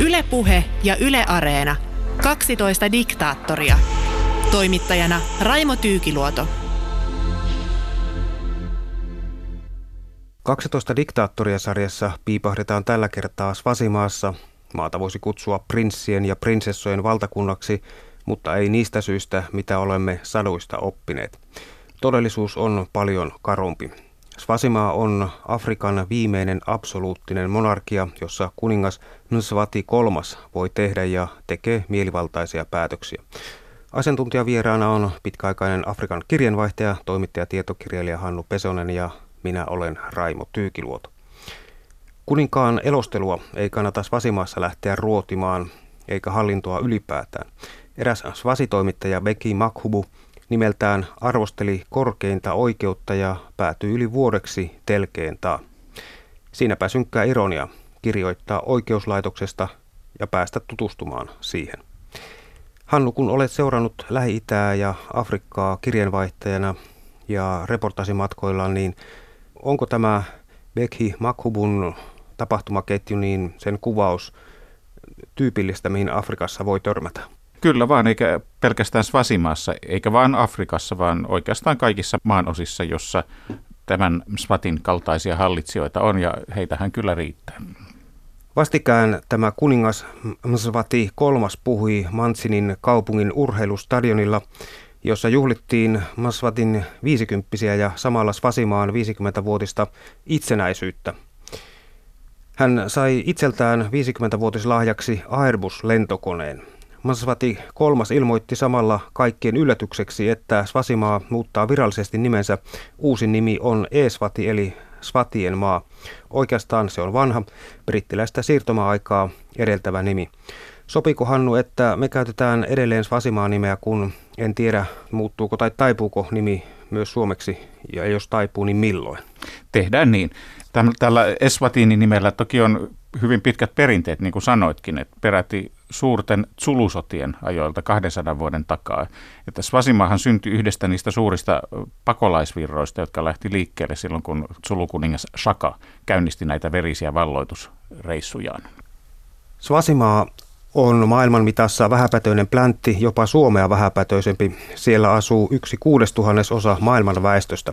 Ylepuhe ja Yle Areena. 12 diktaattoria. Toimittajana Raimo Tyykiluoto. 12 diktaattoria-sarjassa piipahdetaan tällä kertaa Svasimaassa. Maata voisi kutsua prinssien ja prinsessojen valtakunnaksi, mutta ei niistä syistä, mitä olemme saduista oppineet. Todellisuus on paljon karumpi. Svasimaa on Afrikan viimeinen absoluuttinen monarkia, jossa kuningas Nsvati III voi tehdä ja tekee mielivaltaisia päätöksiä. Asiantuntijavieraana on pitkäaikainen Afrikan kirjanvaihtaja, toimittaja tietokirjailija Hannu Pesonen ja minä olen Raimo Tyykiluoto. Kuninkaan elostelua ei kannata Svasimaassa lähteä ruotimaan, eikä hallintoa ylipäätään. Eräs Svasi-toimittaja Beki Makhubu nimeltään arvosteli korkeinta oikeutta ja päätyi yli vuodeksi telkeentaan. Siinäpä synkkää ironia kirjoittaa oikeuslaitoksesta ja päästä tutustumaan siihen. Hannu, kun olet seurannut Lähi-Itää ja Afrikkaa kirjanvaihtajana ja reportasimatkoilla, niin onko tämä Bekhi Makhubun tapahtumaketju, niin sen kuvaus tyypillistä, mihin Afrikassa voi törmätä? Kyllä vaan, eikä pelkästään Svasimaassa, eikä vain Afrikassa, vaan oikeastaan kaikissa maanosissa, jossa tämän Svatin kaltaisia hallitsijoita on, ja heitähän kyllä riittää. Vastikään tämä kuningas Msvati kolmas puhui Mansinin kaupungin urheilustadionilla, jossa juhlittiin Masvatin 50 ja samalla Svasimaan 50-vuotista itsenäisyyttä. Hän sai itseltään 50-vuotislahjaksi Airbus-lentokoneen. Masvati kolmas ilmoitti samalla kaikkien yllätykseksi, että Svasimaa muuttaa virallisesti nimensä. Uusin nimi on Esvati eli Svatien maa. Oikeastaan se on vanha, brittiläistä siirtomaa-aikaa edeltävä nimi. Sopiko Hannu, että me käytetään edelleen Svasimaa nimeä, kun en tiedä muuttuuko tai taipuuko nimi myös suomeksi, ja jos taipuu, niin milloin? Tehdään niin. Tällä Eswatinin nimellä toki on hyvin pitkät perinteet, niin kuin sanoitkin, että peräti suurten Zulusotien ajoilta 200 vuoden takaa. Että Svasimahan syntyi yhdestä niistä suurista pakolaisvirroista, jotka lähti liikkeelle silloin, kun Zulukuningas Shaka käynnisti näitä verisiä valloitusreissujaan. Svasimaa on maailman mitassa vähäpätöinen pläntti, jopa Suomea vähäpätöisempi. Siellä asuu yksi kuudestuhannesosa maailman väestöstä.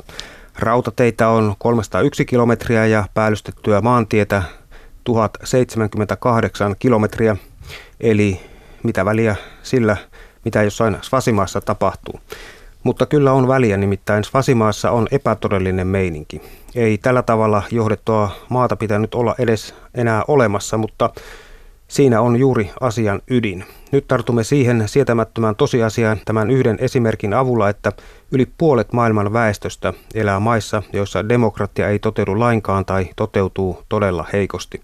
Rautateitä on 301 kilometriä ja päällystettyä maantietä 1078 kilometriä, eli mitä väliä sillä, mitä jossain Svasimaassa tapahtuu. Mutta kyllä on väliä, nimittäin Svasimaassa on epätodellinen meininki. Ei tällä tavalla johdettua maata pitänyt olla edes enää olemassa, mutta Siinä on juuri asian ydin. Nyt tartumme siihen sietämättömään tosiasiaan tämän yhden esimerkin avulla, että yli puolet maailman väestöstä elää maissa, joissa demokratia ei toteudu lainkaan tai toteutuu todella heikosti.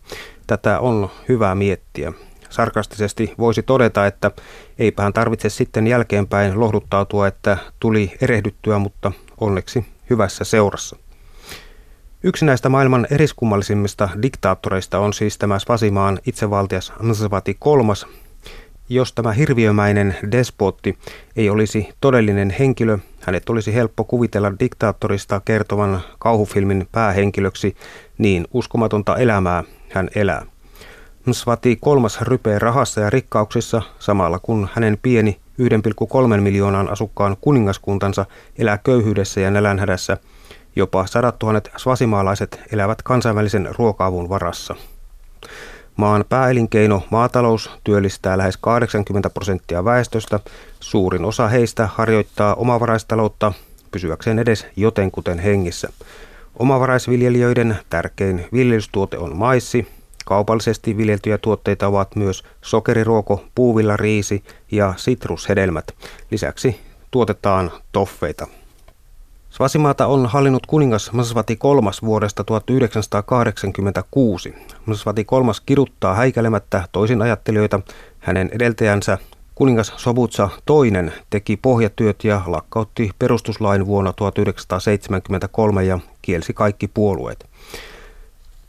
Tätä on hyvä miettiä. Sarkastisesti voisi todeta, että eipähän tarvitse sitten jälkeenpäin lohduttautua, että tuli erehdyttyä, mutta onneksi hyvässä seurassa. Yksi näistä maailman eriskummallisimmista diktaattoreista on siis tämä Svasimaan itsevaltias Nsvati kolmas. Jos tämä hirviömäinen despotti ei olisi todellinen henkilö, hänet olisi helppo kuvitella diktaattorista kertovan kauhufilmin päähenkilöksi, niin uskomatonta elämää hän elää. Nsvati kolmas rypee rahassa ja rikkauksissa samalla kun hänen pieni 1,3 miljoonan asukkaan kuningaskuntansa elää köyhyydessä ja nälänhädässä – Jopa sadat tuhannet svasimaalaiset elävät kansainvälisen ruoka-avun varassa. Maan pääelinkeino maatalous työllistää lähes 80 prosenttia väestöstä. Suurin osa heistä harjoittaa omavaraistaloutta pysyäkseen edes jotenkuten hengissä. Omavaraisviljelijöiden tärkein viljelystuote on maissi. Kaupallisesti viljeltyjä tuotteita ovat myös sokeriruoko, puuvilla riisi ja sitrushedelmät. Lisäksi tuotetaan toffeita. Svasimaata on hallinnut kuningas Msvati kolmas vuodesta 1986. Msvati kolmas kiruttaa häikäilemättä toisin ajattelijoita. Hänen edeltäjänsä kuningas Sobutsa toinen teki pohjatyöt ja lakkautti perustuslain vuonna 1973 ja kielsi kaikki puolueet.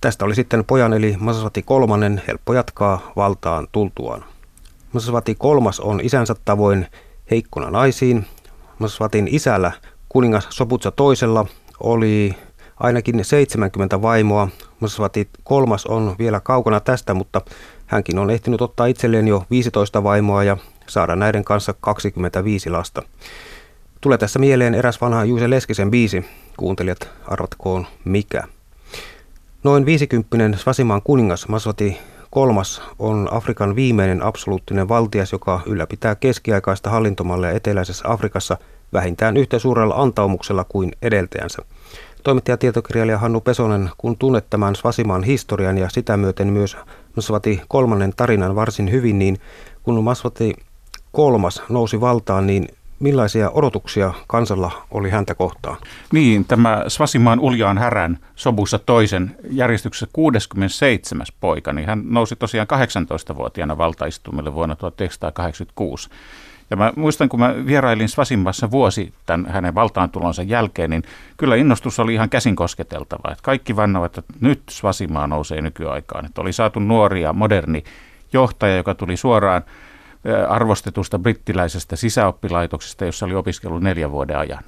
Tästä oli sitten pojan eli Masvati kolmannen helppo jatkaa valtaan tultuaan. Masvati kolmas on isänsä tavoin heikkona naisiin. Masvatin isällä kuningas Soputsa toisella oli ainakin 70 vaimoa. Masvati kolmas on vielä kaukana tästä, mutta hänkin on ehtinyt ottaa itselleen jo 15 vaimoa ja saada näiden kanssa 25 lasta. Tulee tässä mieleen eräs vanha Juise Leskisen biisi. Kuuntelijat, arvatkoon mikä. Noin 50 Svasimaan kuningas Masvati kolmas on Afrikan viimeinen absoluuttinen valtias, joka ylläpitää keskiaikaista hallintomallia eteläisessä Afrikassa vähintään yhtä suurella antaumuksella kuin edeltäjänsä. Toimittaja tietokirjailija Hannu Pesonen, kun tunnet tämän Svasimaan historian ja sitä myöten myös Masvati kolmannen tarinan varsin hyvin, niin kun Masvati kolmas nousi valtaan, niin Millaisia odotuksia kansalla oli häntä kohtaan? Niin, tämä Svasimaan uljaan härän sobussa toisen järjestyksessä 67. poika, niin hän nousi tosiaan 18-vuotiaana valtaistumille vuonna 1986. Ja mä muistan, kun mä vierailin Svasimaassa vuosi tämän hänen valtaantulonsa jälkeen, niin kyllä innostus oli ihan käsin kosketeltava. Että kaikki vannovat, että nyt Svasimaa nousee nykyaikaan. Että oli saatu nuoria, moderni johtaja, joka tuli suoraan arvostetusta brittiläisestä sisäoppilaitoksesta, jossa oli opiskellut neljän vuoden ajan.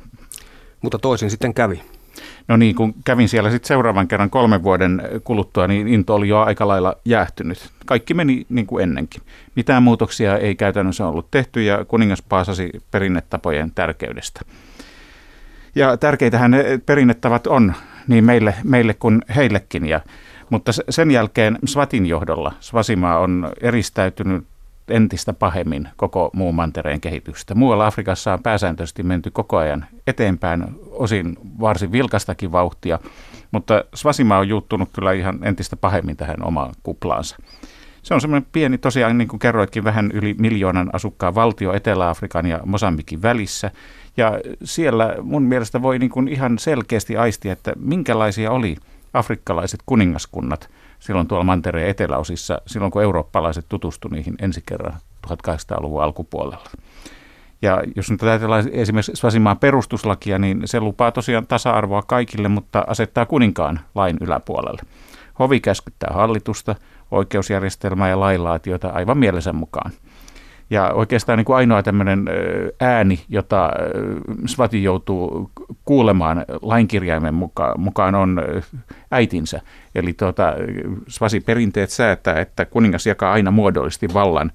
Mutta toisin sitten kävi. No niin, kun kävin siellä sitten seuraavan kerran kolmen vuoden kuluttua, niin into oli jo aika lailla jäähtynyt. Kaikki meni niin kuin ennenkin. Mitään muutoksia ei käytännössä ollut tehty ja kuningas paasasi perinnetapojen tärkeydestä. Ja tärkeitähän ne perinnettavat on niin meille, meille kuin heillekin. Ja, mutta sen jälkeen Svatin johdolla Svasimaa on eristäytynyt entistä pahemmin koko muun mantereen kehitystä. Muualla Afrikassa on pääsääntöisesti menty koko ajan eteenpäin, osin varsin vilkastakin vauhtia, mutta Svasima on juuttunut kyllä ihan entistä pahemmin tähän omaan kuplaansa. Se on semmoinen pieni, tosiaan niin kuin kerroitkin, vähän yli miljoonan asukkaan valtio Etelä-Afrikan ja Mosambikin välissä. Ja siellä mun mielestä voi niin kuin ihan selkeästi aistia, että minkälaisia oli afrikkalaiset kuningaskunnat – silloin tuolla mantereen eteläosissa, silloin kun eurooppalaiset tutustuivat niihin ensi kerran 1800-luvun alkupuolella. Ja jos nyt ajatellaan esimerkiksi Svasimaan perustuslakia, niin se lupaa tosiaan tasa-arvoa kaikille, mutta asettaa kuninkaan lain yläpuolelle. Hovi käskyttää hallitusta, oikeusjärjestelmää ja lainlaatioita aivan mielensä mukaan. Ja oikeastaan niin kuin ainoa tämmöinen ääni, jota Svati joutuu kuulemaan lainkirjaimen mukaan, mukaan on äitinsä. Eli tuota, Svasi perinteet säätää, että kuningas jakaa aina muodollisesti vallan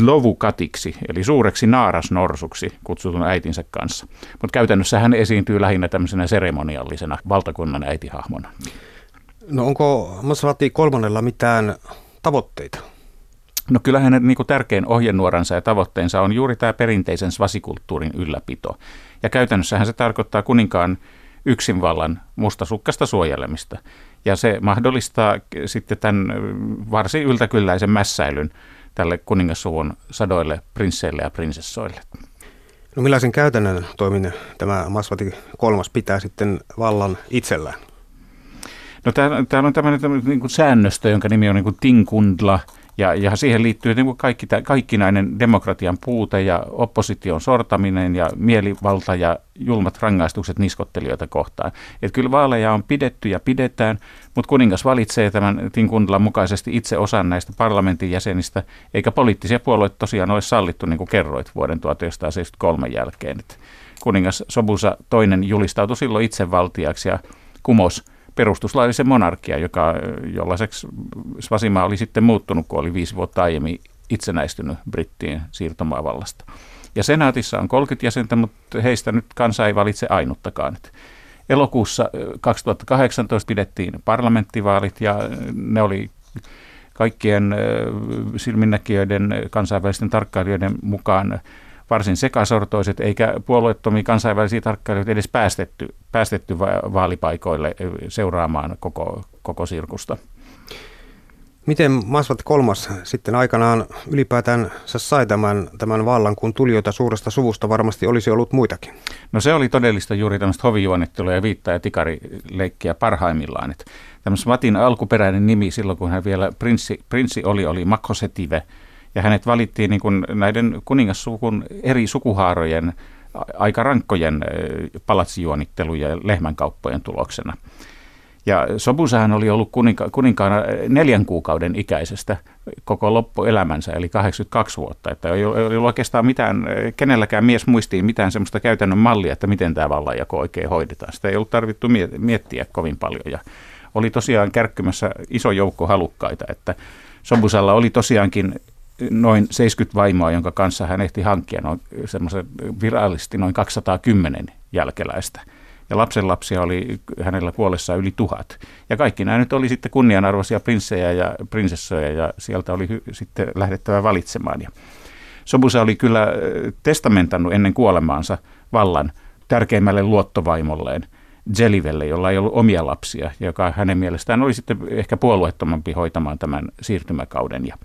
lovukatiksi, eli suureksi naarasnorsuksi kutsutun äitinsä kanssa. Mutta käytännössä hän esiintyy lähinnä tämmöisenä seremoniallisena valtakunnan äitihahmona. No onko Masvati kolmannella mitään tavoitteita? No kyllä hänen niin kuin tärkein ohjenuoransa ja tavoitteensa on juuri tämä perinteisen svasikulttuurin ylläpito. Ja käytännössähän se tarkoittaa kuninkaan yksinvallan mustasukkasta suojelemista. Ja se mahdollistaa sitten tämän varsin yltäkylläisen mässäilyn tälle kuningassuvun sadoille prinsseille ja prinsessoille. No millaisen käytännön toimin tämä Masvati kolmas pitää sitten vallan itsellään? No täällä, täällä on tämmöinen, tämmöinen niin kuin säännöstö, jonka nimi on niin kuin Tinkundla – ja, ja siihen liittyy niin kuin kaikki, kaikkinainen demokratian puute ja opposition sortaminen ja mielivalta ja julmat rangaistukset niskottelijoita kohtaan. Et kyllä vaaleja on pidetty ja pidetään, mutta kuningas valitsee tämän Tinkundalan mukaisesti itse osan näistä parlamentin jäsenistä, eikä poliittisia puolueita tosiaan ole sallittu, niin kuin kerroit, vuoden 1973 jälkeen. Et kuningas Sobusa toinen julistautui silloin itsevaltiaksi ja kumos – perustuslaillisen monarkia, joka, jollaiseksi Svasima oli sitten muuttunut, kun oli viisi vuotta aiemmin itsenäistynyt brittien siirtomaavallasta. Ja senaatissa on 30 jäsentä, mutta heistä nyt kansa ei valitse ainuttakaan. Elokuussa 2018 pidettiin parlamenttivaalit ja ne oli kaikkien silminnäkijöiden, kansainvälisten tarkkailijoiden mukaan varsin sekasortoiset, eikä puolueettomia kansainvälisiä tarkkailijoita edes päästetty, päästetty vaalipaikoille seuraamaan koko, koko sirkusta. Miten Masvat kolmas sitten aikanaan ylipäätään sai tämän, tämän vallan, kun tulijoita suuresta suvusta varmasti olisi ollut muitakin? No se oli todellista juuri tämmöistä hovijuonittelua ja viittaa ja tikarileikkiä parhaimmillaan. Että Svatin alkuperäinen nimi silloin, kun hän vielä prinssi, prinssi oli, oli Makhosetive – ja hänet valittiin niin kuin näiden kuningassukun eri sukuhaarojen aika rankkojen palatsijuonittelujen ja lehmänkauppojen tuloksena. Ja Sobusahan oli ollut kuninka, kuninkaana neljän kuukauden ikäisestä koko loppuelämänsä, eli 82 vuotta. Että ei ollut oikeastaan mitään, kenelläkään mies muistiin mitään semmoista käytännön mallia, että miten tämä vallanjako oikein hoidetaan. Sitä ei ollut tarvittu miettiä kovin paljon. Ja oli tosiaan kärkkymässä iso joukko halukkaita, että Sobusalla oli tosiaankin noin 70 vaimoa, jonka kanssa hän ehti hankkia noin semmoisen virallisesti noin 210 jälkeläistä – ja lapsenlapsia oli hänellä kuollessa yli tuhat. Ja kaikki nämä nyt oli sitten kunnianarvoisia prinssejä ja prinsessoja ja sieltä oli hy- sitten lähdettävä valitsemaan. Ja Sobusa oli kyllä testamentannut ennen kuolemaansa vallan tärkeimmälle luottovaimolleen, Jelivelle, jolla ei ollut omia lapsia, joka hänen mielestään oli sitten ehkä puolueettomampi hoitamaan tämän siirtymäkauden. Ja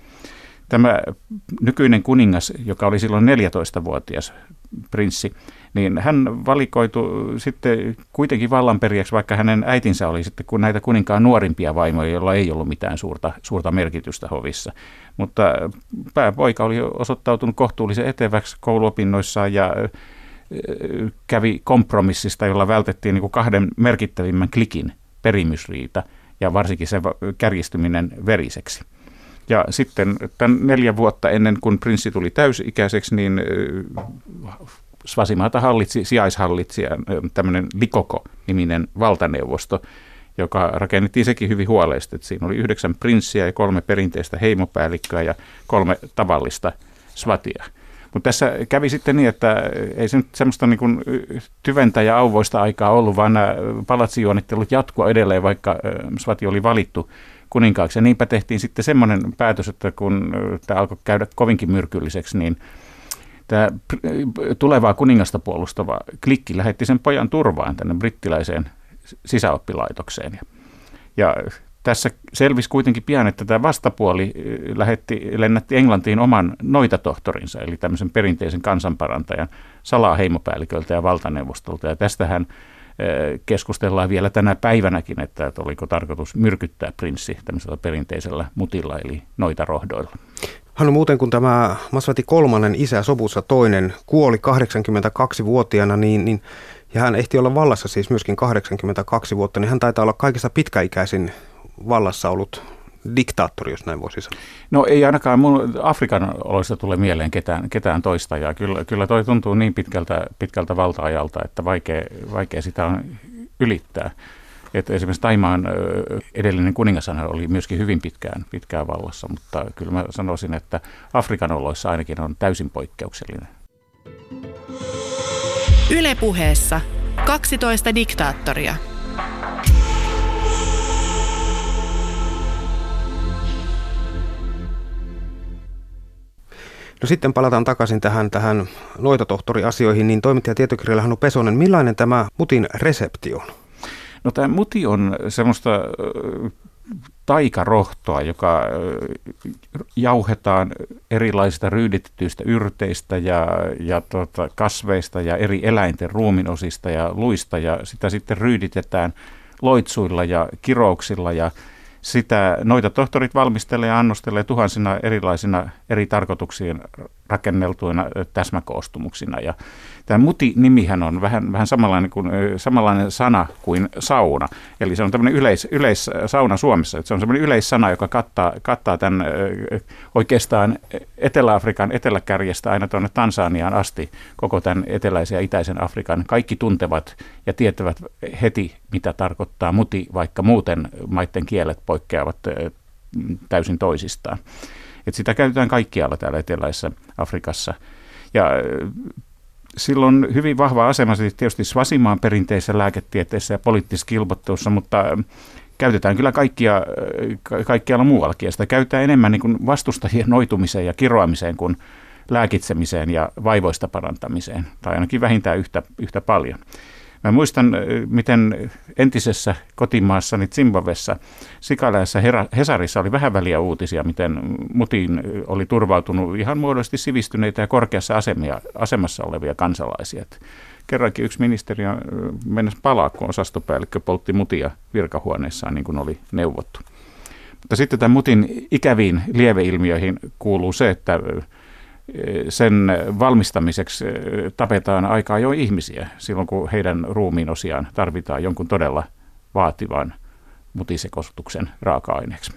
tämä nykyinen kuningas, joka oli silloin 14-vuotias prinssi, niin hän valikoitu sitten kuitenkin vallanperijäksi, vaikka hänen äitinsä oli sitten kun näitä kuninkaan nuorimpia vaimoja, joilla ei ollut mitään suurta, suurta merkitystä hovissa. Mutta pääpoika oli osoittautunut kohtuullisen eteväksi kouluopinnoissaan ja kävi kompromissista, jolla vältettiin niin kuin kahden merkittävimmän klikin perimysriita ja varsinkin se kärjistyminen veriseksi. Ja sitten tämän neljä vuotta ennen kuin prinssi tuli täysikäiseksi, niin Svasimaata hallitsi sijaishallitsija, tämmöinen Likoko-niminen valtaneuvosto, joka rakennettiin sekin hyvin huolellisesti. Siinä oli yhdeksän prinssiä ja kolme perinteistä heimopäällikköä ja kolme tavallista svatia. Mutta tässä kävi sitten niin, että ei se nyt semmoista niin tyventä ja auvoista aikaa ollut, vaan nämä palatsijuonittelut jatkua edelleen, vaikka Svati oli valittu kuninkaaksi. Ja niinpä tehtiin sitten semmoinen päätös, että kun tämä alkoi käydä kovinkin myrkylliseksi, niin tämä tulevaa kuningasta puolustava klikki lähetti sen pojan turvaan tänne brittiläiseen sisäoppilaitokseen. Ja, tässä selvisi kuitenkin pian, että tämä vastapuoli lähetti, lennätti Englantiin oman noitatohtorinsa, eli tämmöisen perinteisen kansanparantajan salaa heimopäälliköltä ja valtaneuvostolta. Ja tästähän keskustellaan vielä tänä päivänäkin, että, että oliko tarkoitus myrkyttää prinssi tämmöisellä perinteisellä mutilla, eli noitarohdoilla. Hän muuten, kun tämä Masvati kolmannen isä Sobussa toinen kuoli 82-vuotiaana, niin, niin, ja hän ehti olla vallassa siis myöskin 82 vuotta, niin hän taitaa olla kaikista pitkäikäisin vallassa ollut diktaattori, jos näin voisi sanoa. No ei ainakaan mun Afrikan oloista tule mieleen ketään, ketään toista, ja kyllä, kyllä toi tuntuu niin pitkältä, pitkältä valta-ajalta, että vaikea, vaikea sitä on ylittää. Että esimerkiksi Taimaan edellinen kuningasana oli myöskin hyvin pitkään, pitkään vallassa, mutta kyllä mä sanoisin, että Afrikan oloissa ainakin on täysin poikkeuksellinen. Ylepuheessa 12 diktaattoria. No sitten palataan takaisin tähän, tähän noitatohtoriasioihin, niin toimittaja tietokirjailla Hannu Pesonen, millainen tämä mutin resepti on? No tämä muti on semmoista taikarohtoa, joka jauhetaan erilaisista ryyditetyistä yrteistä ja, ja tota, kasveista ja eri eläinten ruuminosista ja luista ja sitä sitten ryyditetään loitsuilla ja kirouksilla ja sitä noita tohtorit valmistelee ja annostelee tuhansina erilaisina eri tarkoituksiin rakenneltuina täsmäkoostumuksina. Ja tämä muti-nimihän on vähän, vähän samanlainen, kuin, samanlainen sana kuin sauna. Eli se on tämmöinen yleis, yleissauna Suomessa. Että se on semmoinen yleissana, joka kattaa, kattaa tämän oikeastaan Etelä-Afrikan eteläkärjestä aina tuonne Tansaniaan asti koko tämän eteläisen ja itäisen Afrikan. Kaikki tuntevat ja tietävät heti, mitä tarkoittaa muti, vaikka muuten maiden kielet poikkeavat täysin toisistaan. Et sitä käytetään kaikkialla täällä eteläisessä Afrikassa. Ja silloin hyvin vahva asema tietysti Svasimaan perinteisessä lääketieteessä ja poliittisessa kilpottelussa, mutta käytetään kyllä kaikkia, kaikkialla muuallakin. Ja sitä käytetään enemmän niin kuin vastustajien noitumiseen ja kiroamiseen kuin lääkitsemiseen ja vaivoista parantamiseen, tai ainakin vähintään yhtä, yhtä paljon. Mä muistan, miten entisessä kotimaassani Zimbabwessa Sikalässä Hesarissa oli vähän väliä uutisia, miten mutiin oli turvautunut ihan muodollisesti sivistyneitä ja korkeassa asemia, asemassa olevia kansalaisia. kerrankin yksi ministeri mennessä palaa, kun osastopäällikkö poltti mutia virkahuoneessaan, niin kuin oli neuvottu. Mutta sitten tämän mutin ikäviin lieveilmiöihin kuuluu se, että sen valmistamiseksi tapetaan aikaa jo ihmisiä silloin, kun heidän ruumiin osiaan tarvitaan jonkun todella vaativan mutisekoituksen raaka-aineeksi.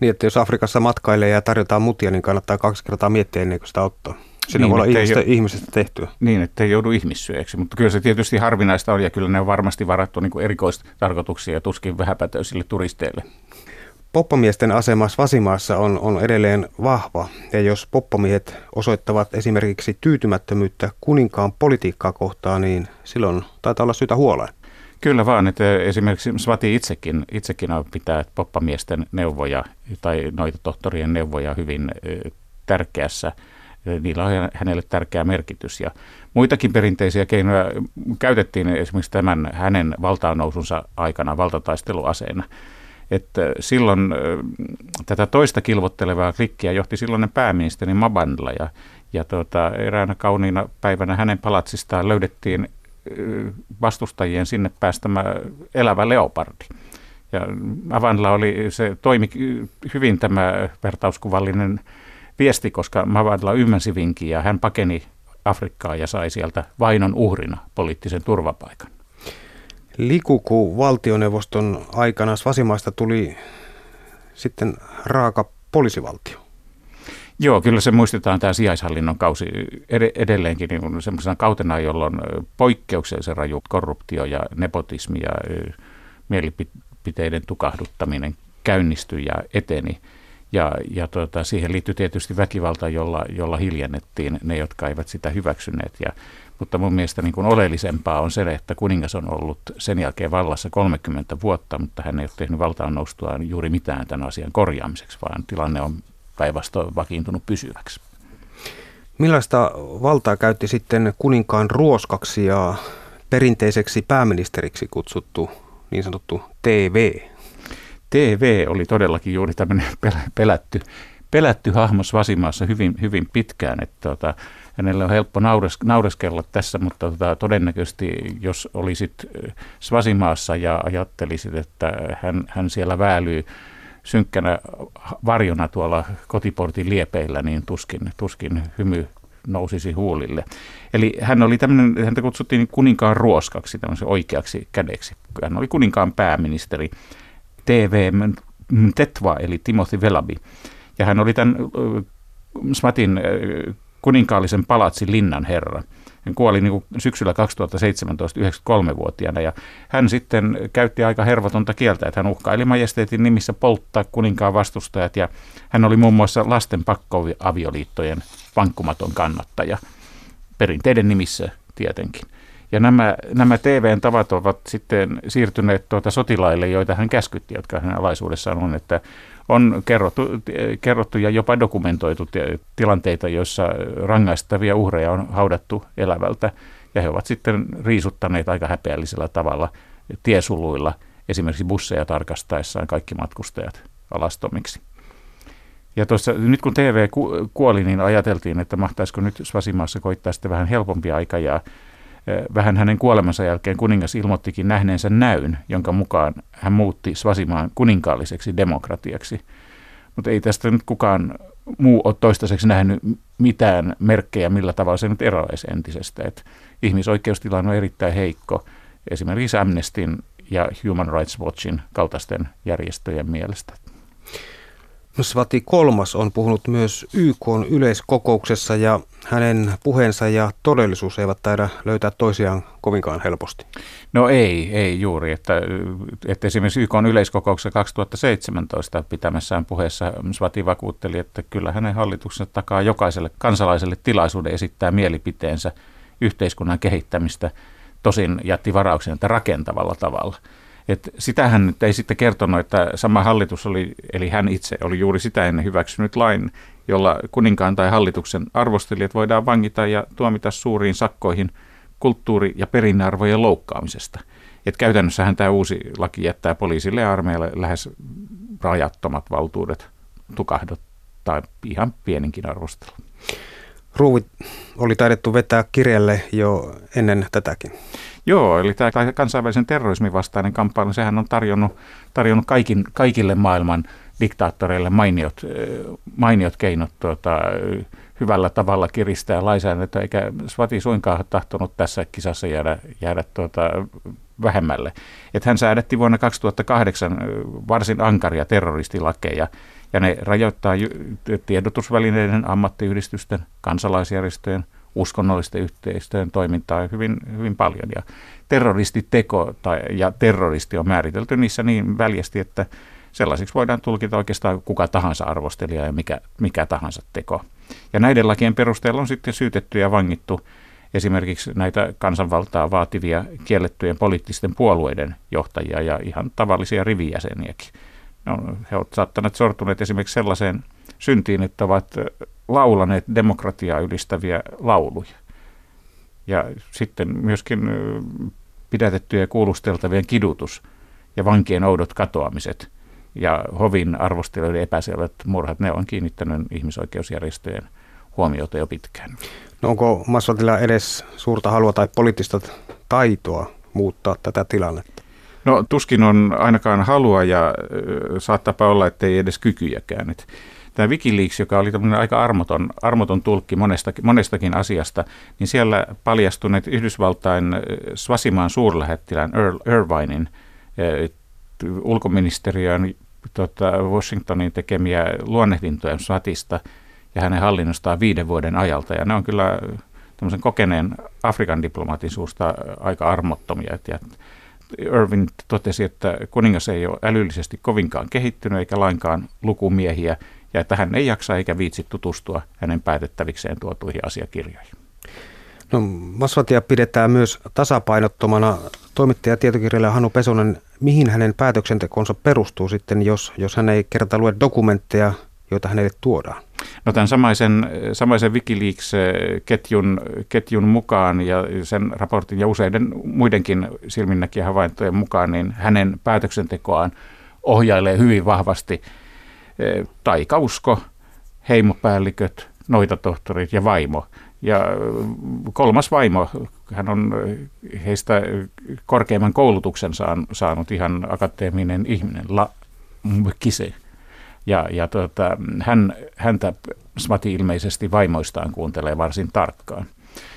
Niin, että jos Afrikassa matkailee ja tarjotaan mutia, niin kannattaa kaksi kertaa miettiä ennen kuin sitä ottaa. Sinne niin, voi olla ihmistä, jo, ihmisestä tehtyä. Niin, että ei joudu ihmissyöksi, mutta kyllä se tietysti harvinaista on ja kyllä ne on varmasti varattu niin erikoistarkoituksia ja tuskin vähäpätöisille turisteille. Poppamiesten asema Svasimaassa on, on edelleen vahva, ja jos poppamiehet osoittavat esimerkiksi tyytymättömyyttä kuninkaan politiikkaa kohtaan, niin silloin taitaa olla syytä huoleen. Kyllä vaan, että esimerkiksi Svati itsekin, itsekin pitää poppamiesten neuvoja tai noita tohtorien neuvoja hyvin tärkeässä niillä on hänelle tärkeä merkitys. Ja muitakin perinteisiä keinoja käytettiin esimerkiksi tämän hänen valtaannousunsa aikana valtataisteluaseena. Että silloin tätä toista kilvottelevaa klikkiä johti silloinen pääministeri Mabandla ja, ja tuota, eräänä kauniina päivänä hänen palatsistaan löydettiin vastustajien sinne päästämä elävä leopardi. Ja Avanla oli, se toimi hyvin tämä vertauskuvallinen viesti, koska Mavadla ymmärsi vinkin ja hän pakeni Afrikkaa ja sai sieltä vainon uhrina poliittisen turvapaikan. Likuku valtioneuvoston aikana Svasimaista tuli sitten raaka poliisivaltio. Joo, kyllä se muistetaan tämä sijaishallinnon kausi edelleenkin niin semmoisena kautena, jolloin poikkeuksellisen raju korruptio ja nepotismi ja mielipiteiden tukahduttaminen käynnistyi ja eteni. Ja, ja tuota, siihen liittyy tietysti väkivalta, jolla, jolla hiljennettiin ne, jotka eivät sitä hyväksyneet. Ja, mutta mun mielestä niin kuin oleellisempaa on se, että kuningas on ollut sen jälkeen vallassa 30 vuotta, mutta hän ei ole tehnyt valtaan noustuaan juuri mitään tämän asian korjaamiseksi, vaan tilanne on päinvastoin vakiintunut pysyväksi. Millaista valtaa käytti sitten kuninkaan ruoskaksi ja perinteiseksi pääministeriksi kutsuttu niin sanottu TV? TV oli todellakin juuri tämmöinen pelätty, pelätty hahmo Svasimaassa hyvin, hyvin pitkään, että tota, hänellä on helppo naures, naureskella tässä, mutta tota, todennäköisesti jos olisit Svasimaassa ja ajattelisit, että hän, hän siellä väälyy synkkänä varjona tuolla kotiportin liepeillä, niin tuskin, tuskin hymy nousisi huulille. Eli hän oli tämmöinen, häntä kutsuttiin kuninkaan ruoskaksi, tämmöisen oikeaksi kädeksi. Hän oli kuninkaan pääministeri. TV Tetva, eli Timothy Velabi. Ja hän oli tämän Smatin kuninkaallisen palatsin linnan herra. Hän kuoli niin syksyllä 2017 93-vuotiaana ja hän sitten käytti aika hervotonta kieltä, että hän uhkaili majesteetin nimissä polttaa kuninkaan vastustajat ja hän oli muun muassa lasten pakkoavioliittojen vankkumaton kannattaja, perinteiden nimissä tietenkin. Ja nämä, nämä TVn tavat ovat sitten siirtyneet tuota sotilaille, joita hän käskytti, jotka hänen alaisuudessaan on, että on kerrottu, kerrottu ja jopa dokumentoitu tilanteita, joissa rangaistavia uhreja on haudattu elävältä, ja he ovat sitten riisuttaneet aika häpeällisellä tavalla tiesuluilla, esimerkiksi busseja tarkastaessaan kaikki matkustajat alastomiksi. Ja tuossa, nyt kun TV kuoli, niin ajateltiin, että mahtaisiko nyt Svasimaassa koittaa sitten vähän helpompi aika ja Vähän hänen kuolemansa jälkeen kuningas ilmoittikin nähneensä näyn, jonka mukaan hän muutti Svasimaan kuninkaalliseksi demokratiaksi. Mutta ei tästä nyt kukaan muu ole toistaiseksi nähnyt mitään merkkejä, millä tavalla se nyt eroaisi entisestä. Et ihmisoikeustilanne on erittäin heikko, esimerkiksi Amnestin ja Human Rights Watchin kaltaisten järjestöjen mielestä. Svati kolmas on puhunut myös YK yleiskokouksessa ja hänen puheensa ja todellisuus eivät taida löytää toisiaan kovinkaan helposti. No ei, ei juuri. Että, että esimerkiksi YK yleiskokouksessa 2017 pitämässään puheessa Svati vakuutteli, että kyllä hänen hallituksensa takaa jokaiselle kansalaiselle tilaisuuden esittää mielipiteensä yhteiskunnan kehittämistä, tosin jätti varauksen, että rakentavalla tavalla – et sitähän nyt ei sitten kertonut, että sama hallitus oli, eli hän itse oli juuri sitä ennen hyväksynyt lain, jolla kuninkaan tai hallituksen arvostelijat voidaan vangita ja tuomita suuriin sakkoihin kulttuuri- ja perinnearvojen loukkaamisesta. Et käytännössähän tämä uusi laki jättää poliisille ja armeijalle lähes rajattomat valtuudet tukahduttaa ihan pieninkin arvostelu. Ruuvit oli taidettu vetää kirjalle jo ennen tätäkin. Joo, eli tämä kansainvälisen terrorismin vastainen kamppailu, sehän on tarjonnut, tarjonnut kaikin, kaikille maailman diktaattoreille mainiot, mainiot keinot tuota, hyvällä tavalla kiristää lainsäädäntöä, eikä Svati suinkaan tahtonut tässä kisassa jäädä, jäädä tuota, vähemmälle. Että hän säädetti vuonna 2008 varsin ankaria terroristilakeja, ja ne rajoittaa tiedotusvälineiden, ammattiyhdistysten, kansalaisjärjestöjen, uskonnollisten yhteistyön toimintaa hyvin, hyvin paljon. Ja terroristiteko tai, ja terroristi on määritelty niissä niin väljästi, että sellaisiksi voidaan tulkita oikeastaan kuka tahansa arvostelija ja mikä, mikä tahansa teko. Ja näiden lakien perusteella on sitten syytetty ja vangittu esimerkiksi näitä kansanvaltaa vaativia kiellettyjen poliittisten puolueiden johtajia ja ihan tavallisia rivijäseniäkin. No, he ovat saattaneet sortuneet esimerkiksi sellaiseen syntiin, että ovat laulaneet demokratiaa ylistäviä lauluja. Ja sitten myöskin pidätettyjen ja kuulusteltavien kidutus ja vankien oudot katoamiset ja hovin arvostelijoiden epäselvät murhat, ne on kiinnittänyt ihmisoikeusjärjestöjen huomiota jo pitkään. No onko Masvatilla edes suurta halua tai poliittista taitoa muuttaa tätä tilannetta? No tuskin on ainakaan halua ja saattaapa olla, että ei edes kykyjäkään. Että tämä Wikileaks, joka oli tämmöinen aika armoton, armoton tulkki monestakin, monestakin asiasta, niin siellä paljastuneet Yhdysvaltain Svasimaan suurlähettilään Earl Irvinin ulkoministeriön tota, Washingtonin tekemiä luonnehdintoja Swatista ja hänen hallinnostaan viiden vuoden ajalta. Ja ne on kyllä tämmöisen kokeneen Afrikan diplomaatin suusta aika armottomia. Ja Irvin totesi, että kuningas ei ole älyllisesti kovinkaan kehittynyt eikä lainkaan lukumiehiä, ja että hän ei jaksa eikä viitsi tutustua hänen päätettävikseen tuotuihin asiakirjoihin. No, Masvatia pidetään myös tasapainottomana. Toimittaja tietokirjailija Hanu Pesonen, mihin hänen päätöksentekonsa perustuu sitten, jos, jos hän ei kerta lue dokumentteja, joita hänelle tuodaan? No tämän samaisen, samaisen Wikileaks-ketjun ketjun mukaan ja sen raportin ja useiden muidenkin silminnäkijä havaintojen mukaan, niin hänen päätöksentekoaan ohjailee hyvin vahvasti e, taikausko, heimopäälliköt, noitatohtorit ja vaimo. Ja kolmas vaimo, hän on heistä korkeimman koulutuksen saanut ihan akateeminen ihminen, La Kise. Ja, ja tota, hän, häntä Smati ilmeisesti vaimoistaan kuuntelee varsin tarkkaan.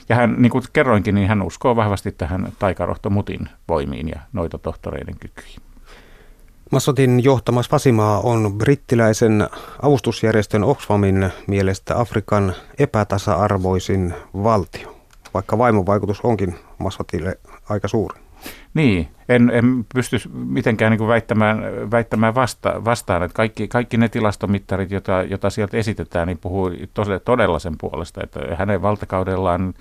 Ja hän, niin kuin kerroinkin, niin hän uskoo vahvasti tähän taikarohto Mutin voimiin ja noita tohtoreiden kykyihin. Massotin johtamas Fasimaa on brittiläisen avustusjärjestön Oxfamin mielestä Afrikan epätasa-arvoisin valtio, vaikka vaimon vaikutus onkin Massotille aika suuri. Niin, en, en pysty mitenkään niin väittämään, väittämään vasta, vastaan, että kaikki, kaikki ne tilastomittarit, joita, joita sieltä esitetään, niin puhuu todella sen puolesta, että hänen valtakaudellaan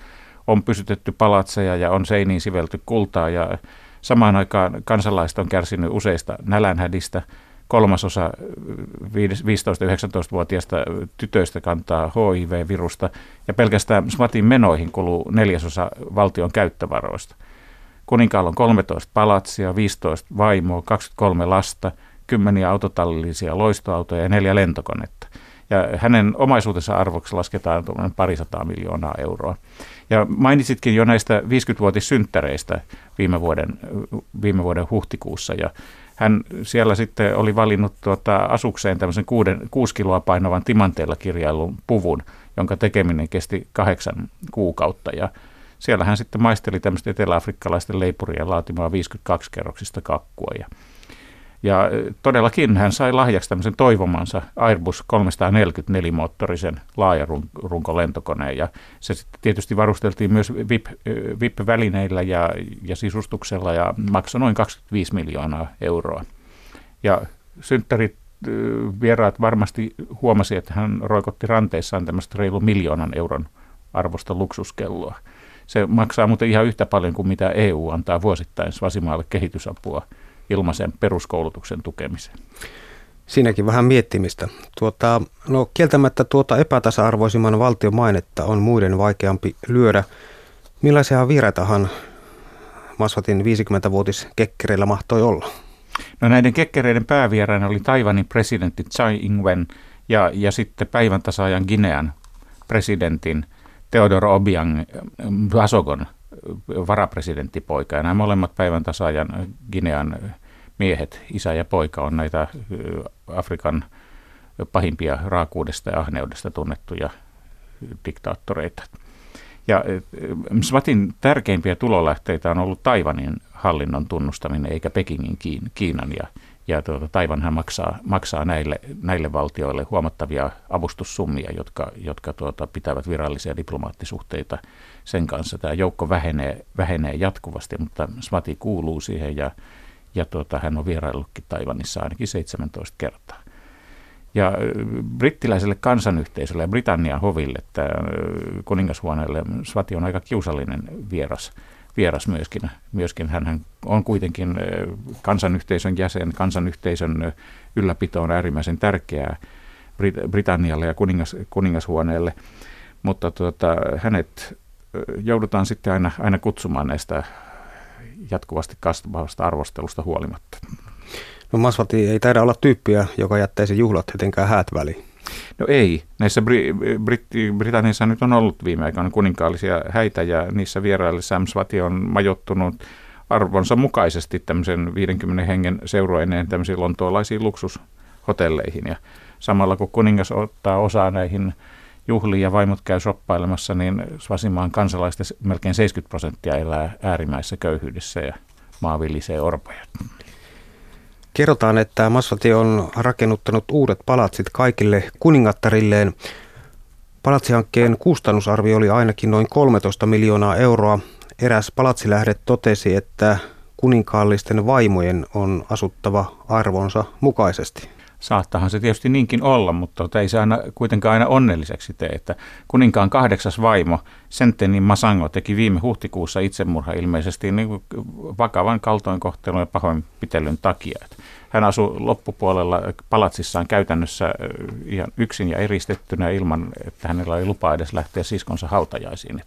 on pysytetty palatseja ja on seiniin sivelty kultaa ja samaan aikaan kansalaiset on kärsinyt useista nälänhädistä. Kolmasosa 15-19-vuotiaista tytöistä kantaa HIV-virusta ja pelkästään SMATin menoihin kuluu neljäsosa valtion käyttövaroista. Kuninkaalla on 13 palatsia, 15 vaimoa, 23 lasta, kymmeniä autotallillisia loistoautoja ja neljä lentokonetta. Ja hänen omaisuutensa arvoksi lasketaan parisataa miljoonaa euroa. Ja mainitsitkin jo näistä 50-vuotissynttäreistä viime vuoden, viime vuoden huhtikuussa. Ja hän siellä sitten oli valinnut tuota asukseen tämmöisen kuuden, kuusi kiloa painavan timanteella kirjailun puvun, jonka tekeminen kesti kahdeksan kuukautta. Ja siellä hän sitten maisteli tämmöistä eteläafrikkalaisten leipurien laatimaa 52-kerroksista kakkua. Ja, ja todellakin hän sai lahjaksi tämmöisen toivomansa Airbus 344-moottorisen laajarunkolentokoneen. Ja se sitten tietysti varusteltiin myös VIP, VIP-välineillä ja, ja sisustuksella ja maksoi noin 25 miljoonaa euroa. Ja synttärit vieraat varmasti huomasi, että hän roikotti ranteissaan tämmöistä reilu miljoonan euron arvosta luksuskelloa. Se maksaa muuten ihan yhtä paljon kuin mitä EU antaa vuosittain Svasimaalle kehitysapua ilmaisen peruskoulutuksen tukemiseen. Siinäkin vähän miettimistä. Tuota, no kieltämättä tuota epätasa-arvoisimman valtion mainetta on muiden vaikeampi lyödä. Millaisia vieraitahan Masvatin 50-vuotis kekkereillä mahtoi olla? No näiden kekkereiden päävieraina oli Taiwanin presidentti Tsai Ing-wen ja, ja sitten päivän tasaajan Ginean presidentin Theodor Obiang Vasogon varapresidenttipoika. Ja nämä molemmat päivän tasaajan Ginean miehet, isä ja poika, on näitä Afrikan pahimpia raakuudesta ja ahneudesta tunnettuja diktaattoreita. Ja Swatin tärkeimpiä tulolähteitä on ollut Taivanin hallinnon tunnustaminen, eikä Pekingin Kiinan. Ja, ja tuota, Taivanhan maksaa, maksaa näille, näille valtioille huomattavia avustussummia, jotka, jotka tuota, pitävät virallisia diplomaattisuhteita sen kanssa. Tämä joukko vähenee, vähenee jatkuvasti, mutta Swati kuuluu siihen ja, ja tuota, hän on vieraillutkin Taivanissa ainakin 17 kertaa. Ja brittiläiselle kansanyhteisölle ja Britannian hoville, että kuningashuoneelle Svati on aika kiusallinen vieras, vieras myöskin. Myöskin hän on kuitenkin kansanyhteisön jäsen, kansanyhteisön ylläpito on äärimmäisen tärkeää Britannialle ja kuningas, kuningashuoneelle, mutta tuota, hänet joudutaan sitten aina, aina kutsumaan näistä jatkuvasti kasvavasta arvostelusta huolimatta. No Masvati ei taida olla tyyppiä, joka jättäisi juhlat jotenkään häät väliin. No ei. Näissä Bri- Britti- Britanniassa nyt on ollut viime aikoina kuninkaallisia häitä ja niissä vieraille Sam Swati on majottunut arvonsa mukaisesti tämmöisen 50 hengen seuroineen tämmöisiin lontoolaisiin luksushotelleihin. Ja samalla kun kuningas ottaa osaa näihin juhliin ja vaimot käy soppailemassa, niin Svasimaan kansalaisten melkein 70 prosenttia elää äärimmäisessä köyhyydessä ja maa orpoja. Kerrotaan, että Masvati on rakennuttanut uudet palatsit kaikille kuningattarilleen. Palatsihankkeen kustannusarvio oli ainakin noin 13 miljoonaa euroa. Eräs palatsilähde totesi, että kuninkaallisten vaimojen on asuttava arvonsa mukaisesti. Saattahan se tietysti niinkin olla, mutta ei se aina, kuitenkaan aina onnelliseksi tee. Että kuninkaan kahdeksas vaimo, Sentenin Masango, teki viime huhtikuussa itsemurha ilmeisesti niin vakavan kaltoinkohtelun ja pahoinpitelyn takia. Että hän asui loppupuolella palatsissaan käytännössä ihan yksin ja eristettynä ilman, että hänellä oli lupa edes lähteä siskonsa hautajaisiin.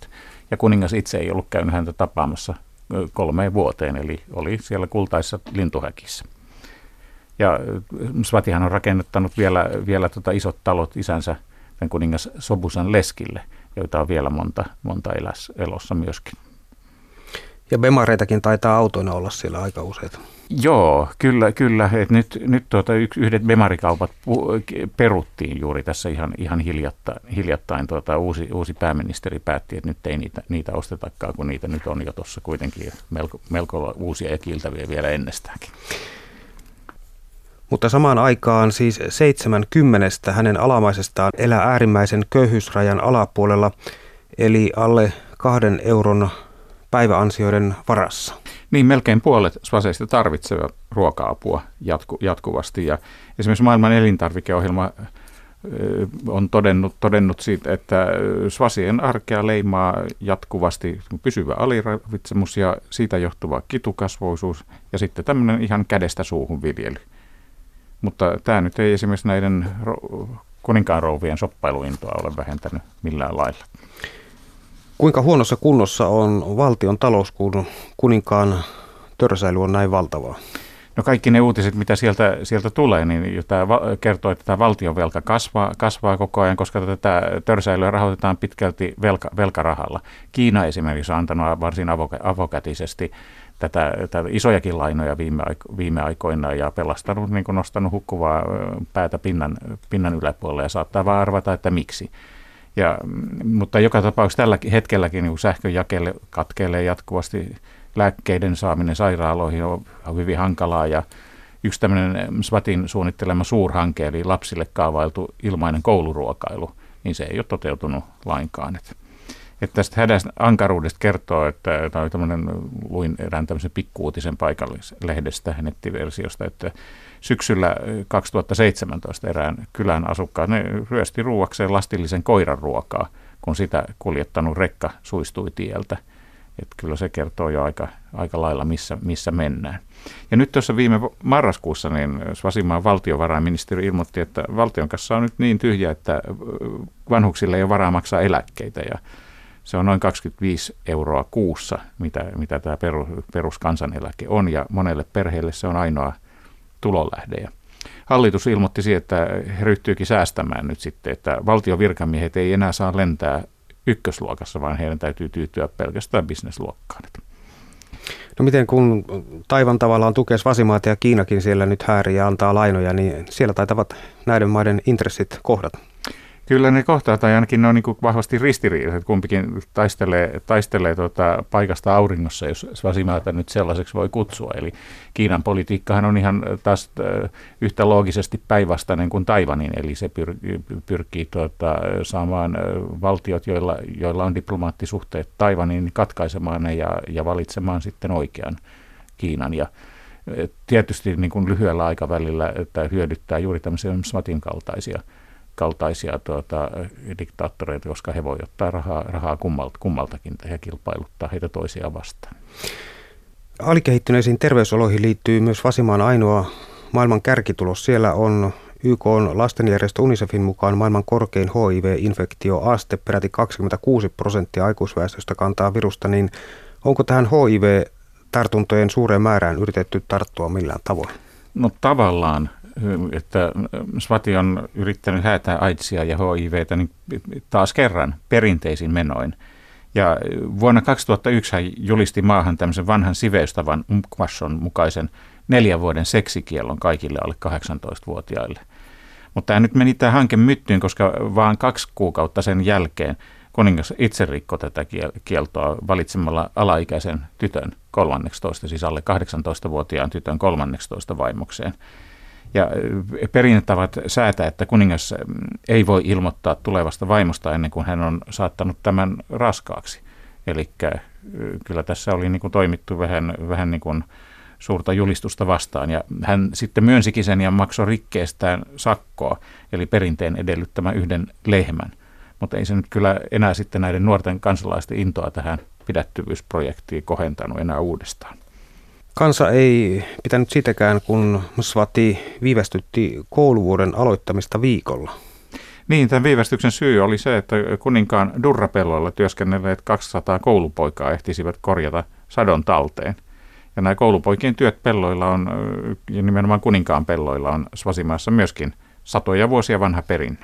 Ja kuningas itse ei ollut käynyt häntä tapaamassa kolmeen vuoteen, eli oli siellä kultaissa lintuhäkissä. Ja Svatihan on rakennuttanut vielä, vielä tota isot talot isänsä tämän kuningas Sobusan leskille, joita on vielä monta, monta eläs, elossa myöskin. Ja bemareitakin taitaa autoina olla siellä aika useita. Joo, kyllä, kyllä. Et nyt nyt tuota, yhdet bemarikaupat peruttiin juuri tässä ihan, ihan hiljattain. hiljattain tuota, uusi, uusi pääministeri päätti, että nyt ei niitä, niitä ostetakaan, kun niitä nyt on jo tuossa kuitenkin melko, melko uusia ja kiltäviä vielä ennestäänkin. Mutta samaan aikaan siis 70 hänen alamaisestaan elää äärimmäisen köyhyysrajan alapuolella, eli alle kahden euron päiväansioiden varassa. Niin, melkein puolet svaseista tarvitsevat ruoka-apua jatku, jatkuvasti. Ja esimerkiksi maailman elintarvikeohjelma on todennut, todennut siitä, että svasien arkea leimaa jatkuvasti pysyvä aliravitsemus ja siitä johtuva kitukasvoisuus ja sitten tämmöinen ihan kädestä suuhun viljely. Mutta tämä nyt ei esimerkiksi näiden kuninkaan rouvien soppailuintoa ole vähentänyt millään lailla. Kuinka huonossa kunnossa on valtion talous, kun kuninkaan törsäily on näin valtavaa? No kaikki ne uutiset, mitä sieltä, sieltä tulee, niin tämä kertoo, että tämä valtionvelka kasvaa, kasvaa koko ajan, koska tätä törsäilyä rahoitetaan pitkälti velka, velkarahalla. Kiina esimerkiksi on antanut varsin avokätisesti tätä, tätä isojakin lainoja viime, viime aikoina ja pelastanut, niin kuin nostanut hukkuvaa päätä pinnan, pinnan yläpuolelle ja saattaa vaan arvata, että miksi. Ja, mutta joka tapauksessa tällä hetkelläkin niin sähkön jakelle katkelee jatkuvasti. Lääkkeiden saaminen sairaaloihin on, hyvin hankalaa ja yksi tämmöinen SWATin suunnittelema suurhanke, eli lapsille kaavailtu ilmainen kouluruokailu, niin se ei ole toteutunut lainkaan. Että että tästä hädästä ankaruudesta kertoo, että tämä tämmöinen, luin erään tämmöisen pikkuutisen paikallislehdestä, nettiversiosta, että syksyllä 2017 erään kylän asukkaat, ne ryösti ruuakseen lastillisen koiran ruokaa, kun sitä kuljettanut rekka suistui tieltä. Että kyllä se kertoo jo aika, aika lailla, missä, missä mennään. Ja nyt tuossa viime marraskuussa niin Svasimaan valtiovarainministeri ilmoitti, että valtion kanssa on nyt niin tyhjä, että vanhuksille ei ole varaa maksaa eläkkeitä. Ja se on noin 25 euroa kuussa, mitä, mitä tämä peruskansaneläke on, ja monelle perheelle se on ainoa tulonlähde. Ja hallitus ilmoitti siihen, että he ryhtyykin säästämään nyt sitten, että valtion virkamiehet ei enää saa lentää ykkösluokassa, vaan heidän täytyy tyytyä pelkästään bisnesluokkaan. No miten kun Taivan tavallaan tukee Svasimaata ja Kiinakin siellä nyt hääriä ja antaa lainoja, niin siellä taitavat näiden maiden intressit kohdata? Kyllä ne kohtaa, tai ainakin ne on niin vahvasti ristiriidaiset. Kumpikin taistelee, taistelee tuota paikasta auringossa, jos Svasimaata nyt sellaiseksi voi kutsua. Eli Kiinan politiikkahan on ihan taas yhtä loogisesti päinvastainen kuin Taivanin, eli se pyr, pyrkii tuota, saamaan valtiot, joilla, joilla on diplomaattisuhteet Taivaniin, katkaisemaan ne ja, ja valitsemaan sitten oikean Kiinan. Ja tietysti niin kuin lyhyellä aikavälillä että hyödyttää juuri tämmöisiä SMATin kaltaisia kaltaisia tuota, diktaattoreita, koska he voivat ottaa rahaa, rahaa kummalta, kummaltakin ja kilpailuttaa heitä toisiaan vastaan. Alikehittyneisiin terveysoloihin liittyy myös Vasimaan ainoa maailman kärkitulos. Siellä on YK on lastenjärjestö UNICEFin mukaan maailman korkein HIV-infektioaste, peräti 26 prosenttia aikuisväestöstä kantaa virusta, niin onko tähän HIV-tartuntojen suureen määrään yritetty tarttua millään tavoin? No tavallaan että Svati on yrittänyt häätää AIDSia ja HIVtä niin taas kerran perinteisin menoin. Ja vuonna 2001 hän julisti maahan tämmöisen vanhan siveystavan Umkwasson mukaisen neljän vuoden seksikiellon kaikille alle 18-vuotiaille. Mutta tämä nyt meni tämä hanke myttyyn, koska vaan kaksi kuukautta sen jälkeen kuningas itse rikkoi tätä kieltoa valitsemalla alaikäisen tytön 13, siis alle 18-vuotiaan tytön 13 vaimokseen. Ja perinnettavat säätää, että kuningas ei voi ilmoittaa tulevasta vaimosta ennen kuin hän on saattanut tämän raskaaksi. Eli kyllä tässä oli niin kuin toimittu vähän, vähän niin kuin suurta julistusta vastaan. Ja hän sitten myönsikin sen ja maksoi rikkeestään sakkoa, eli perinteen edellyttämä yhden lehmän. Mutta ei se nyt kyllä enää sitten näiden nuorten kansalaisten intoa tähän pidättyvyysprojektiin kohentanut enää uudestaan. Kansa ei pitänyt sitäkään, kun Swati viivästytti kouluvuoden aloittamista viikolla. Niin, tämän viivästyksen syy oli se, että kuninkaan Durrapelloilla työskennelleet 200 koulupoikaa ehtisivät korjata sadon talteen. Ja nämä koulupoikien työt pelloilla on, ja nimenomaan kuninkaan pelloilla on Svasimaassa myöskin satoja vuosia vanha perinne.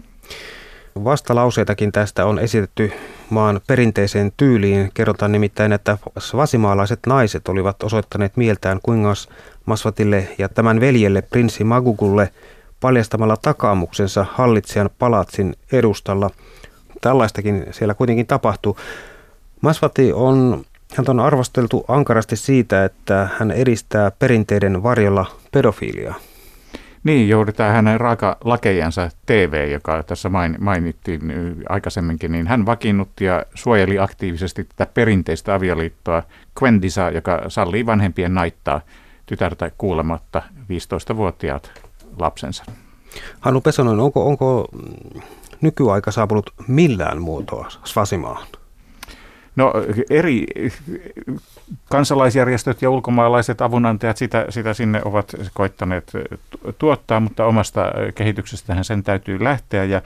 Vastalauseitakin tästä on esitetty maan perinteiseen tyyliin. Kerrotaan nimittäin, että svasimaalaiset naiset olivat osoittaneet mieltään kuningas Masvatille ja tämän veljelle prinssi Magugulle paljastamalla takaamuksensa hallitsijan palatsin edustalla. Tällaistakin siellä kuitenkin tapahtuu. Masvati on, hän on arvosteltu ankarasti siitä, että hän edistää perinteiden varjolla pedofiiliaa. Niin, juuri tämä hänen raakalakejensa TV, joka tässä mainittiin aikaisemminkin, niin hän vakiinnutti ja suojeli aktiivisesti tätä perinteistä avioliittoa Quendisa, joka sallii vanhempien naittaa tytärtä kuulematta 15-vuotiaat lapsensa. Hannu Pesonen, onko, onko nykyaika saapunut millään muotoa Svasimaan? No eri kansalaisjärjestöt ja ulkomaalaiset avunantajat sitä, sitä sinne ovat koittaneet tuottaa, mutta omasta kehityksestähän sen täytyy lähteä. Ja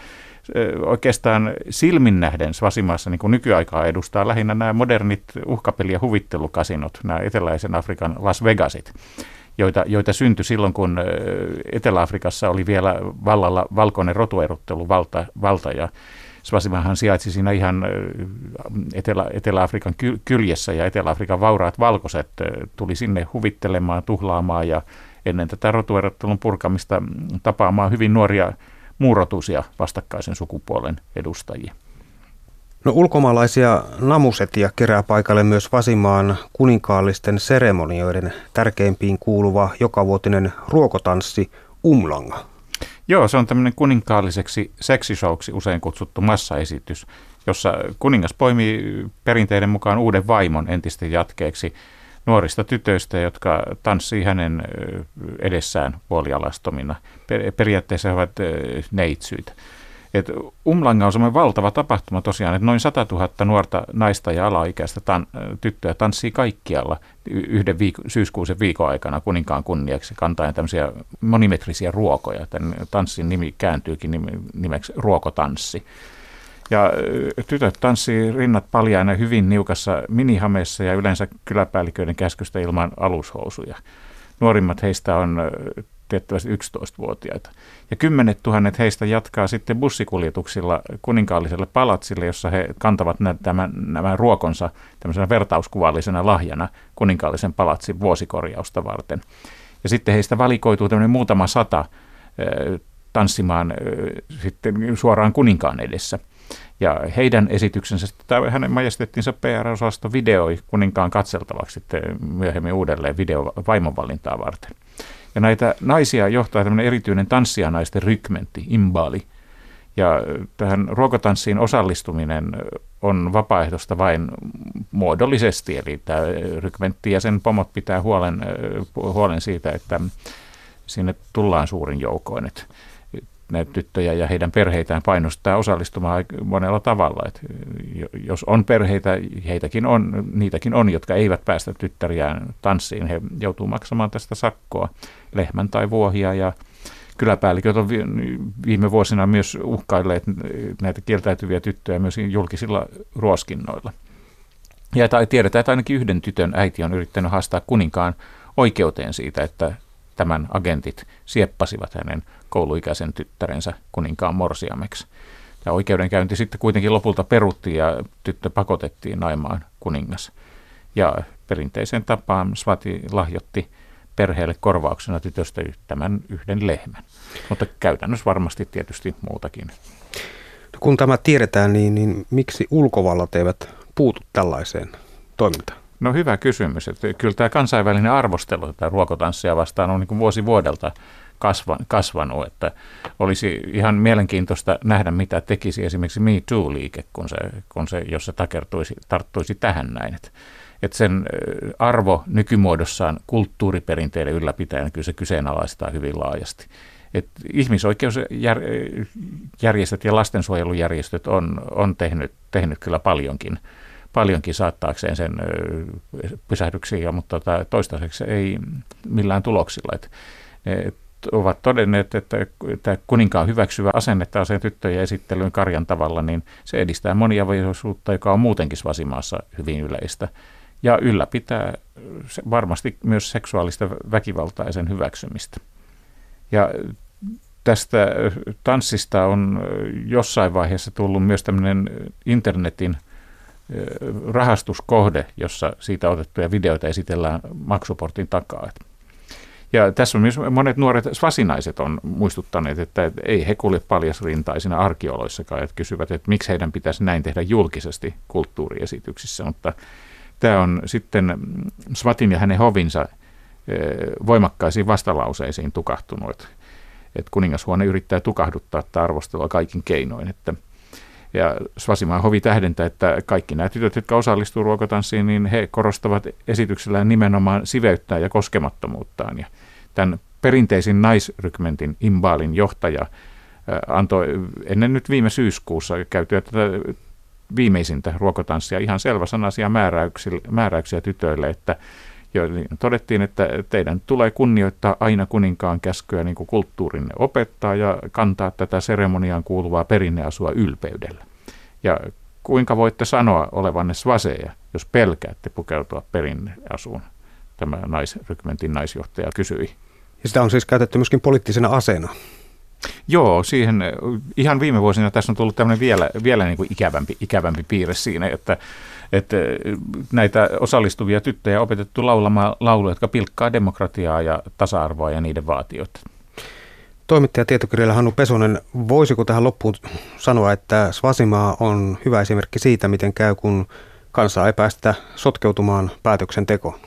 oikeastaan silmin nähden Svasimaassa niin kuin nykyaikaa edustaa lähinnä nämä modernit uhkapeli- ja huvittelukasinot, nämä eteläisen Afrikan Las Vegasit, joita, joita syntyi silloin, kun Etelä-Afrikassa oli vielä vallalla valkoinen rotuerottelu valta, valta. Ja Svasimahan sijaitsi siinä ihan Etelä, Etelä-Afrikan kyljessä ja Etelä-Afrikan vauraat valkoiset tuli sinne huvittelemaan, tuhlaamaan ja ennen tätä rotuerottelun purkamista tapaamaan hyvin nuoria muurotuisia vastakkaisen sukupuolen edustajia. No ulkomaalaisia namusetia kerää paikalle myös Vasimaan kuninkaallisten seremonioiden tärkeimpiin kuuluva jokavuotinen ruokotanssi Umlanga. Joo, se on tämmöinen kuninkaalliseksi seksishowksi usein kutsuttu massaesitys, jossa kuningas poimii perinteiden mukaan uuden vaimon entisten jatkeeksi nuorista tytöistä, jotka tanssii hänen edessään puolialastomina. Periaatteessa he ovat neitsyitä. Et Umlanga on semmoinen valtava tapahtuma tosiaan, että noin 100 000 nuorta naista ja alaikäistä tan- tyttöä tanssii kaikkialla yhden viik- syyskuusen viikon aikana kuninkaan kunniaksi kantaen tämmöisiä monimetrisiä ruokoja. Tämän tanssin nimi kääntyykin nimeksi ruokotanssi. Ja tytöt tanssii rinnat paljaina hyvin niukassa minihameessa ja yleensä kyläpäälliköiden käskystä ilman alushousuja. Nuorimmat heistä on tiettävästi 11-vuotiaita. Ja kymmenet tuhannet heistä jatkaa sitten bussikuljetuksilla kuninkaalliselle palatsille, jossa he kantavat nämä, tämän, nämä ruokonsa tämmöisenä vertauskuvallisena lahjana kuninkaallisen palatsin vuosikorjausta varten. Ja sitten heistä valikoituu tämmöinen muutama sata tanssimaan sitten suoraan kuninkaan edessä. Ja heidän esityksensä, tai hänen majestettinsa PR-osasto videoi kuninkaan katseltavaksi sitten myöhemmin uudelleen video vaimonvalintaa varten. Ja näitä naisia johtaa tämmöinen erityinen tanssijanaisten rykmentti, imbali. Ja tähän ruokotanssiin osallistuminen on vapaaehtoista vain muodollisesti, eli tämä rykmentti ja sen pomot pitää huolen, huolen siitä, että sinne tullaan suurin joukoin. Että näitä tyttöjä ja heidän perheitään painostaa osallistumaan monella tavalla. Et jos on perheitä, heitäkin on, niitäkin on, jotka eivät päästä tyttäriään tanssiin, he joutuu maksamaan tästä sakkoa, lehmän tai vuohia ja kyläpäälliköt on viime vuosina myös uhkailleet näitä kieltäytyviä tyttöjä myös julkisilla ruoskinnoilla. Ja tiedetään, että ainakin yhden tytön äiti on yrittänyt haastaa kuninkaan oikeuteen siitä, että tämän agentit sieppasivat hänen kouluikäisen tyttärensä kuninkaan morsiameksi. Ja oikeudenkäynti sitten kuitenkin lopulta peruttiin ja tyttö pakotettiin naimaan kuningas. Ja perinteisen tapaan Svati lahjotti perheelle korvauksena tytöstä tämän yhden lehmän. Mutta käytännössä varmasti tietysti muutakin. Kun tämä tiedetään, niin, niin miksi ulkovallat eivät puutu tällaiseen toimintaan? No hyvä kysymys. Että kyllä tämä kansainvälinen arvostelu tätä ruokotanssia vastaan on niin vuosi vuodelta kasvan, kasvanut, että olisi ihan mielenkiintoista nähdä, mitä tekisi esimerkiksi Me Too-liike, kun se, kun se, jos se takertuisi, tarttuisi tähän näin. Että, että sen arvo nykymuodossaan kulttuuriperinteille ylläpitäen kyllä se kyseenalaistaa hyvin laajasti. Et ihmisoikeusjärjestöt ja lastensuojelujärjestöt on, on tehnyt, tehnyt kyllä paljonkin paljonkin saattaakseen sen pysähdyksiä, mutta tota, toistaiseksi ei millään tuloksilla. Et, et ovat todenneet, että tämä kuninkaan hyväksyvä asenne taas tyttöjen esittelyyn karjan tavalla, niin se edistää moniavioisuutta, joka on muutenkin Svasimaassa hyvin yleistä. Ja ylläpitää varmasti myös seksuaalista väkivaltaa ja sen hyväksymistä. Ja tästä tanssista on jossain vaiheessa tullut myös tämmöinen internetin – rahastuskohde, jossa siitä otettuja videoita esitellään maksuportin takaa. Ja tässä on myös monet nuoret svasinaiset on muistuttaneet, että ei he kulje paljasrintaisina arkeoloissakaan, että kysyvät, että miksi heidän pitäisi näin tehdä julkisesti kulttuuriesityksissä, mutta tämä on sitten Svatin ja hänen hovinsa voimakkaisiin vastalauseisiin tukahtunut, että kuningashuone yrittää tukahduttaa tätä arvostelua kaikin keinoin, että ja Svasimaan hovi tähdentää, että kaikki nämä tytöt, jotka osallistuu ruokatanssiin, niin he korostavat esityksellään nimenomaan siveyttää ja koskemattomuuttaan. Ja tämän perinteisin naisrykmentin Imbaalin johtaja antoi ennen nyt viime syyskuussa käytyä tätä viimeisintä ruokatanssia ihan selväsanaisia määräyksiä, määräyksiä tytöille, että todettiin, että teidän tulee kunnioittaa aina kuninkaan käskyä niin kuin kulttuurinne opettaa ja kantaa tätä seremoniaan kuuluvaa perinneasua ylpeydellä. Ja kuinka voitte sanoa olevanne svaseja, jos pelkäätte pukeutua perinneasuun? Tämä naisrykmentin naisjohtaja kysyi. Ja sitä on siis käytetty myöskin poliittisena aseena. Joo, siihen ihan viime vuosina tässä on tullut tämmöinen vielä, vielä niin kuin ikävämpi, ikävämpi piirre siinä, että että näitä osallistuvia tyttöjä on opetettu laulamaan lauluja, jotka pilkkaa demokratiaa ja tasa-arvoa ja niiden vaatioita. Toimittaja tietokirjailija Hannu Pesonen, voisiko tähän loppuun sanoa, että Svasimaa on hyvä esimerkki siitä, miten käy, kun kansaa ei päästä sotkeutumaan päätöksentekoon?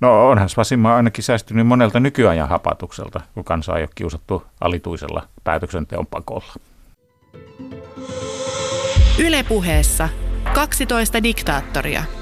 No onhan Svasimaa ainakin säästynyt monelta nykyajan hapatukselta, kun kansaa ei ole kiusattu alituisella päätöksenteon pakolla. Ylepuheessa 12 diktaattoria.